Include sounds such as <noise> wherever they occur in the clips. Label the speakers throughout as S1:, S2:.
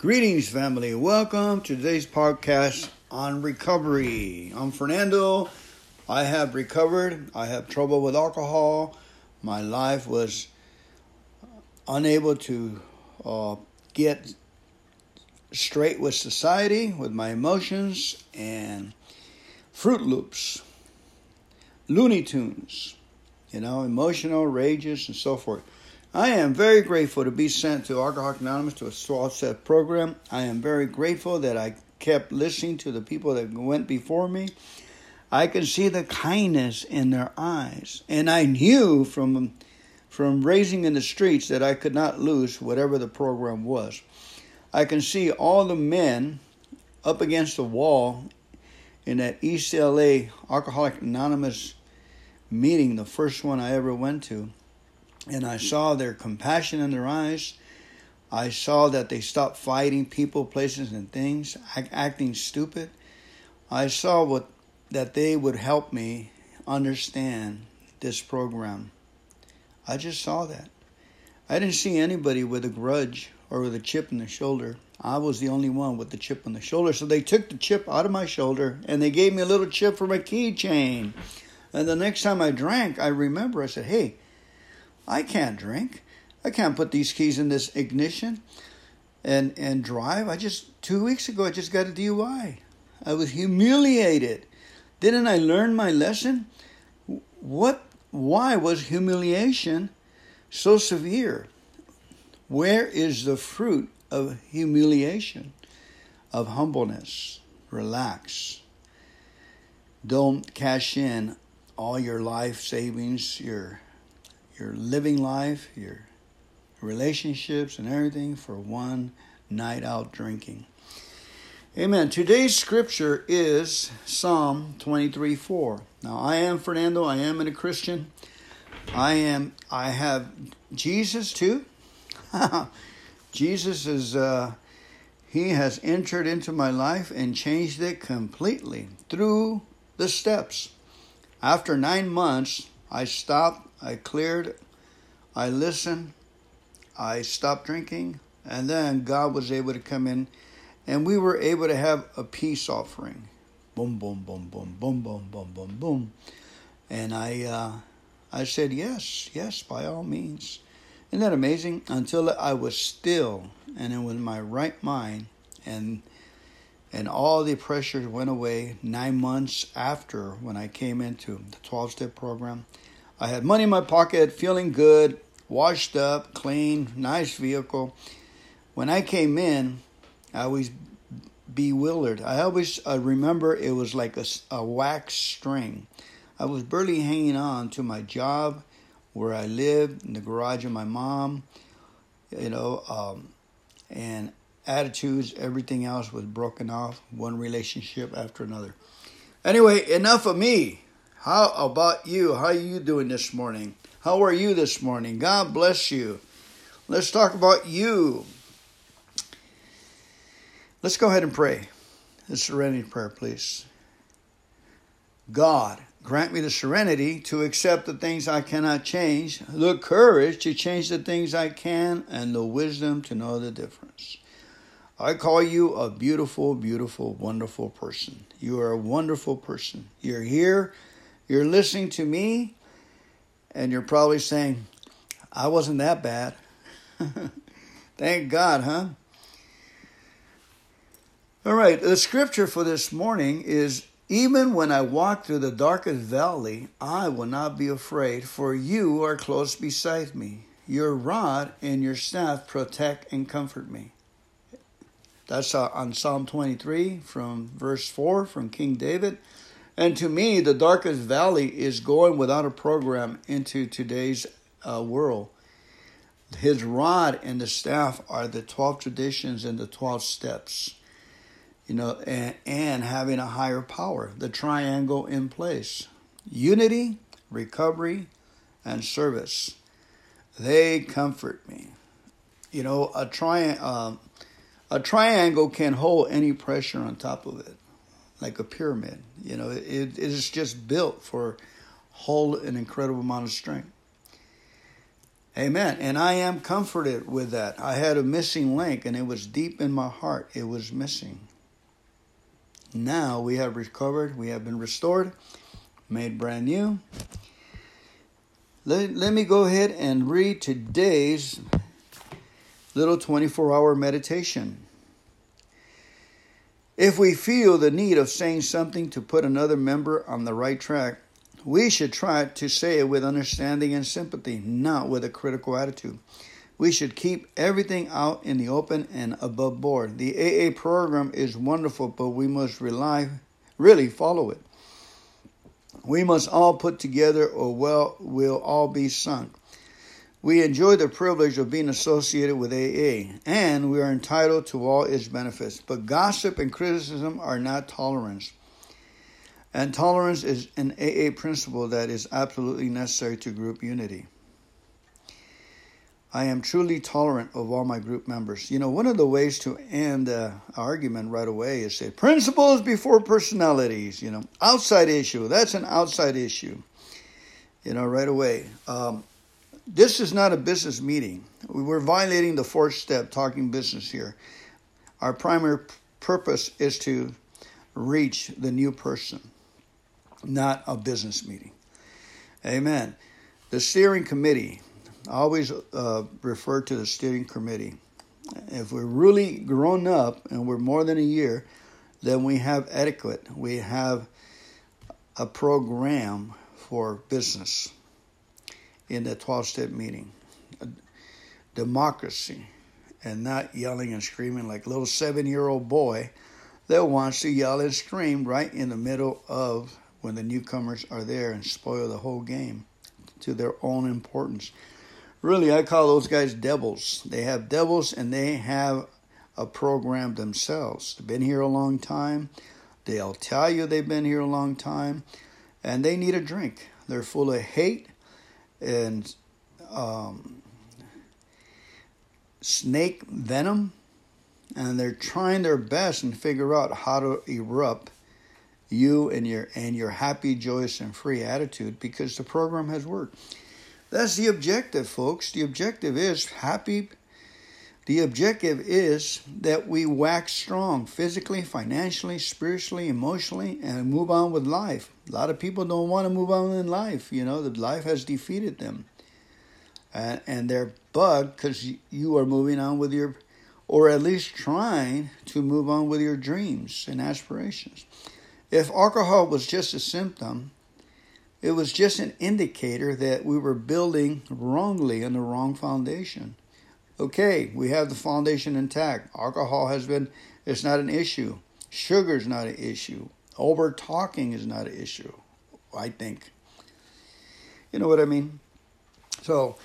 S1: Greetings, family. Welcome to today's podcast on recovery. I'm Fernando. I have recovered. I have trouble with alcohol. My life was unable to uh, get straight with society, with my emotions, and Fruit Loops, Looney Tunes, you know, emotional rages, and so forth. I am very grateful to be sent to Alcoholics Anonymous to a 12 step program. I am very grateful that I kept listening to the people that went before me. I could see the kindness in their eyes, and I knew from from raising in the streets that I could not lose whatever the program was. I can see all the men up against the wall in that East LA Alcoholic Anonymous meeting, the first one I ever went to and I saw their compassion in their eyes. I saw that they stopped fighting people, places, and things, acting stupid. I saw what that they would help me understand this program. I just saw that. I didn't see anybody with a grudge or with a chip in the shoulder. I was the only one with the chip on the shoulder. So they took the chip out of my shoulder and they gave me a little chip for my keychain. And the next time I drank, I remember I said, Hey, I can't drink. I can't put these keys in this ignition and and drive. I just two weeks ago I just got a DUI. I was humiliated. Didn't I learn my lesson? What why was humiliation so severe? Where is the fruit of humiliation, of humbleness? Relax. Don't cash in all your life savings, your your living life, your relationships, and everything for one night out drinking. Amen. Today's scripture is Psalm 23 4. Now, I am Fernando. I am a Christian. I am, I have Jesus too. <laughs> Jesus is, uh, he has entered into my life and changed it completely through the steps. After nine months, I stopped I cleared, I listened, I stopped drinking, and then God was able to come in and we were able to have a peace offering. Boom, boom, boom, boom, boom, boom, boom, boom, boom. And I, uh, I said, yes, yes, by all means. Isn't that amazing? Until I was still and in my right mind, and and all the pressures went away nine months after when I came into the 12 step program. I had money in my pocket, feeling good, washed up, clean, nice vehicle. When I came in, I was bewildered. I always I remember it was like a, a wax string. I was barely hanging on to my job, where I lived, in the garage of my mom, you know, um, and attitudes, everything else was broken off, one relationship after another. Anyway, enough of me. How about you? How are you doing this morning? How are you this morning? God bless you. Let's talk about you. Let's go ahead and pray. The serenity prayer, please. God, grant me the serenity to accept the things I cannot change, the courage to change the things I can, and the wisdom to know the difference. I call you a beautiful, beautiful, wonderful person. You are a wonderful person. You're here you're listening to me and you're probably saying, I wasn't that bad. <laughs> Thank God, huh? All right, the scripture for this morning is Even when I walk through the darkest valley, I will not be afraid, for you are close beside me. Your rod and your staff protect and comfort me. That's uh, on Psalm 23 from verse 4 from King David. And to me, the darkest valley is going without a program into today's uh, world. His rod and the staff are the 12 traditions and the 12 steps, you know, and, and having a higher power, the triangle in place unity, recovery, and service. They comfort me. You know, a, tri- uh, a triangle can hold any pressure on top of it like a pyramid. You know, it, it is just built for hold an incredible amount of strength. Amen. And I am comforted with that. I had a missing link and it was deep in my heart. It was missing. Now we have recovered, we have been restored, made brand new. Let, let me go ahead and read today's little 24 hour meditation. If we feel the need of saying something to put another member on the right track, we should try to say it with understanding and sympathy, not with a critical attitude. We should keep everything out in the open and above board. The AA program is wonderful, but we must rely, really follow it. We must all put together, or well, we'll all be sunk. We enjoy the privilege of being associated with AA, and we are entitled to all its benefits. But gossip and criticism are not tolerance. And tolerance is an AA principle that is absolutely necessary to group unity. I am truly tolerant of all my group members. You know, one of the ways to end an argument right away is say principles before personalities. You know, outside issue. That's an outside issue. You know, right away. Um, this is not a business meeting. We're violating the fourth step, talking business here. Our primary purpose is to reach the new person not a business meeting. Amen. The steering committee, I always uh, refer to the steering committee. If we're really grown up and we're more than a year, then we have etiquette. We have a program for business in the 12 step meeting. Democracy and not yelling and screaming like little seven year old boy that wants to yell and scream right in the middle of when the newcomers are there and spoil the whole game to their own importance. Really, I call those guys devils. They have devils and they have a program themselves. They've been here a long time. They'll tell you they've been here a long time and they need a drink. They're full of hate and um, snake venom and they're trying their best and figure out how to erupt you and your and your happy, joyous, and free attitude because the program has worked. That's the objective, folks. The objective is happy. The objective is that we wax strong physically, financially, spiritually, emotionally, and move on with life. A lot of people don't want to move on in life. You know, the life has defeated them. And, and they're bugged because you are moving on with your, or at least trying to move on with your dreams and aspirations. If alcohol was just a symptom, it was just an indicator that we were building wrongly on the wrong foundation. Okay, we have the foundation intact. Alcohol has been, it's not an issue. Sugar is not an issue. Over talking is not an issue, I think. You know what I mean? So,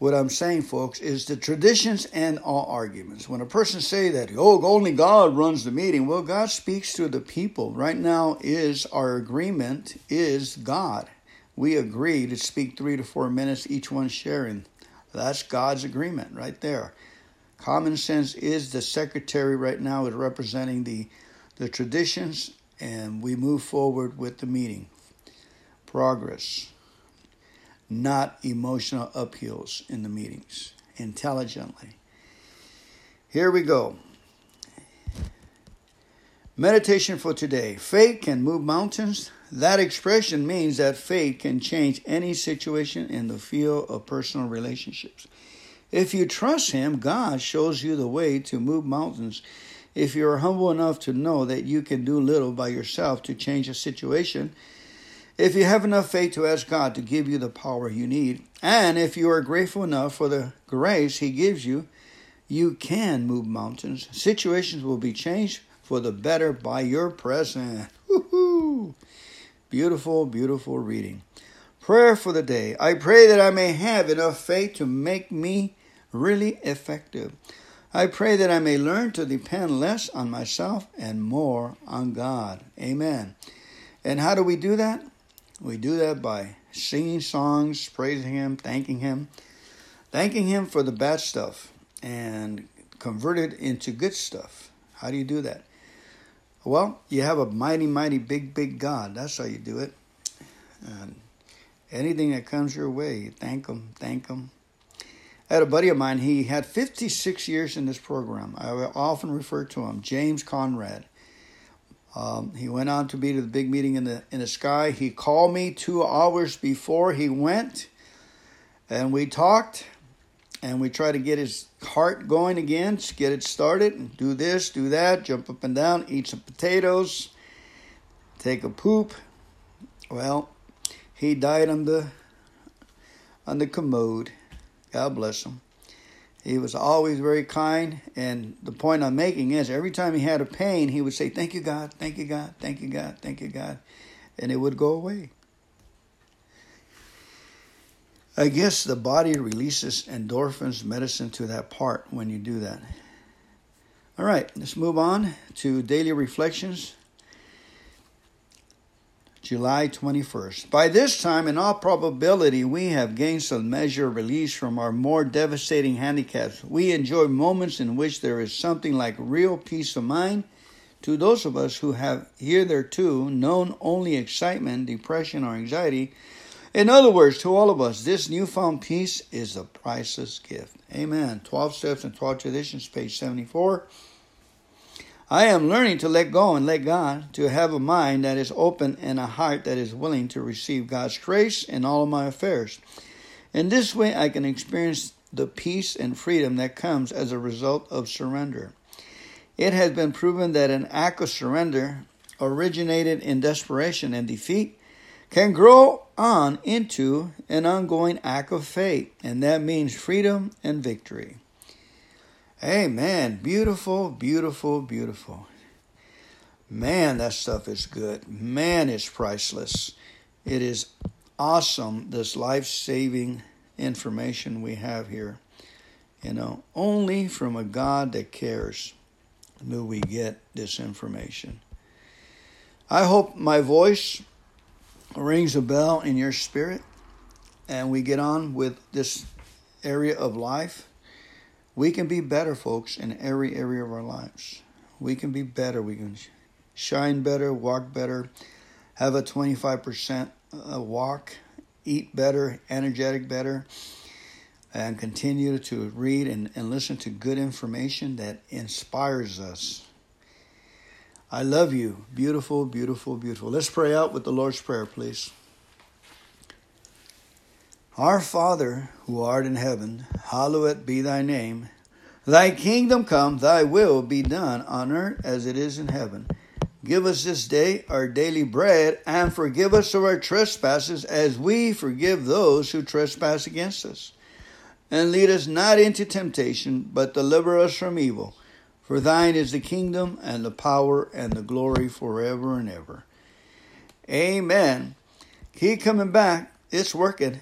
S1: what I'm saying, folks, is the traditions and all arguments. When a person say that, oh, only God runs the meeting, well, God speaks to the people. Right now is our agreement is God. We agree to speak three to four minutes, each one sharing. That's God's agreement right there. Common sense is the secretary right now is representing the the traditions, and we move forward with the meeting. Progress not emotional uphills in the meetings, intelligently. Here we go. Meditation for today. Faith can move mountains. That expression means that faith can change any situation in the field of personal relationships. If you trust Him, God shows you the way to move mountains. If you are humble enough to know that you can do little by yourself to change a situation, if you have enough faith to ask God to give you the power you need, and if you are grateful enough for the grace He gives you, you can move mountains. Situations will be changed for the better by your presence. Beautiful, beautiful reading. Prayer for the day. I pray that I may have enough faith to make me really effective. I pray that I may learn to depend less on myself and more on God. Amen. And how do we do that? We do that by singing songs, praising Him, thanking Him, thanking Him for the bad stuff and convert it into good stuff. How do you do that? Well, you have a mighty, mighty, big, big God. That's how you do it. And Anything that comes your way, thank Him, thank Him. I had a buddy of mine, he had 56 years in this program. I often refer to him, James Conrad. Um, he went on to be to the big meeting in the in the sky. He called me two hours before he went, and we talked, and we try to get his heart going again, get it started, and do this, do that, jump up and down, eat some potatoes, take a poop. Well, he died on the on the commode. God bless him. He was always very kind, and the point I'm making is every time he had a pain, he would say, Thank you, God, thank you, God, thank you, God, thank you, God, and it would go away. I guess the body releases endorphins, medicine to that part when you do that. All right, let's move on to daily reflections. July 21st. By this time, in all probability, we have gained some measure of release from our more devastating handicaps. We enjoy moments in which there is something like real peace of mind. To those of us who have hitherto known only excitement, depression, or anxiety, in other words, to all of us, this newfound peace is a priceless gift. Amen. 12 Steps and 12 Traditions, page 74. I am learning to let go and let God, to have a mind that is open and a heart that is willing to receive God's grace in all of my affairs. In this way, I can experience the peace and freedom that comes as a result of surrender. It has been proven that an act of surrender, originated in desperation and defeat, can grow on into an ongoing act of faith, and that means freedom and victory. Amen. Beautiful, beautiful, beautiful. Man, that stuff is good. Man, it's priceless. It is awesome, this life saving information we have here. You know, only from a God that cares do we get this information. I hope my voice rings a bell in your spirit and we get on with this area of life. We can be better, folks, in every area of our lives. We can be better. We can shine better, walk better, have a 25% uh, walk, eat better, energetic better, and continue to read and, and listen to good information that inspires us. I love you. Beautiful, beautiful, beautiful. Let's pray out with the Lord's Prayer, please. Our Father, who art in heaven, hallowed be thy name. Thy kingdom come, thy will be done on earth as it is in heaven. Give us this day our daily bread, and forgive us of our trespasses as we forgive those who trespass against us. And lead us not into temptation, but deliver us from evil. For thine is the kingdom, and the power, and the glory forever and ever. Amen. Keep coming back. It's working.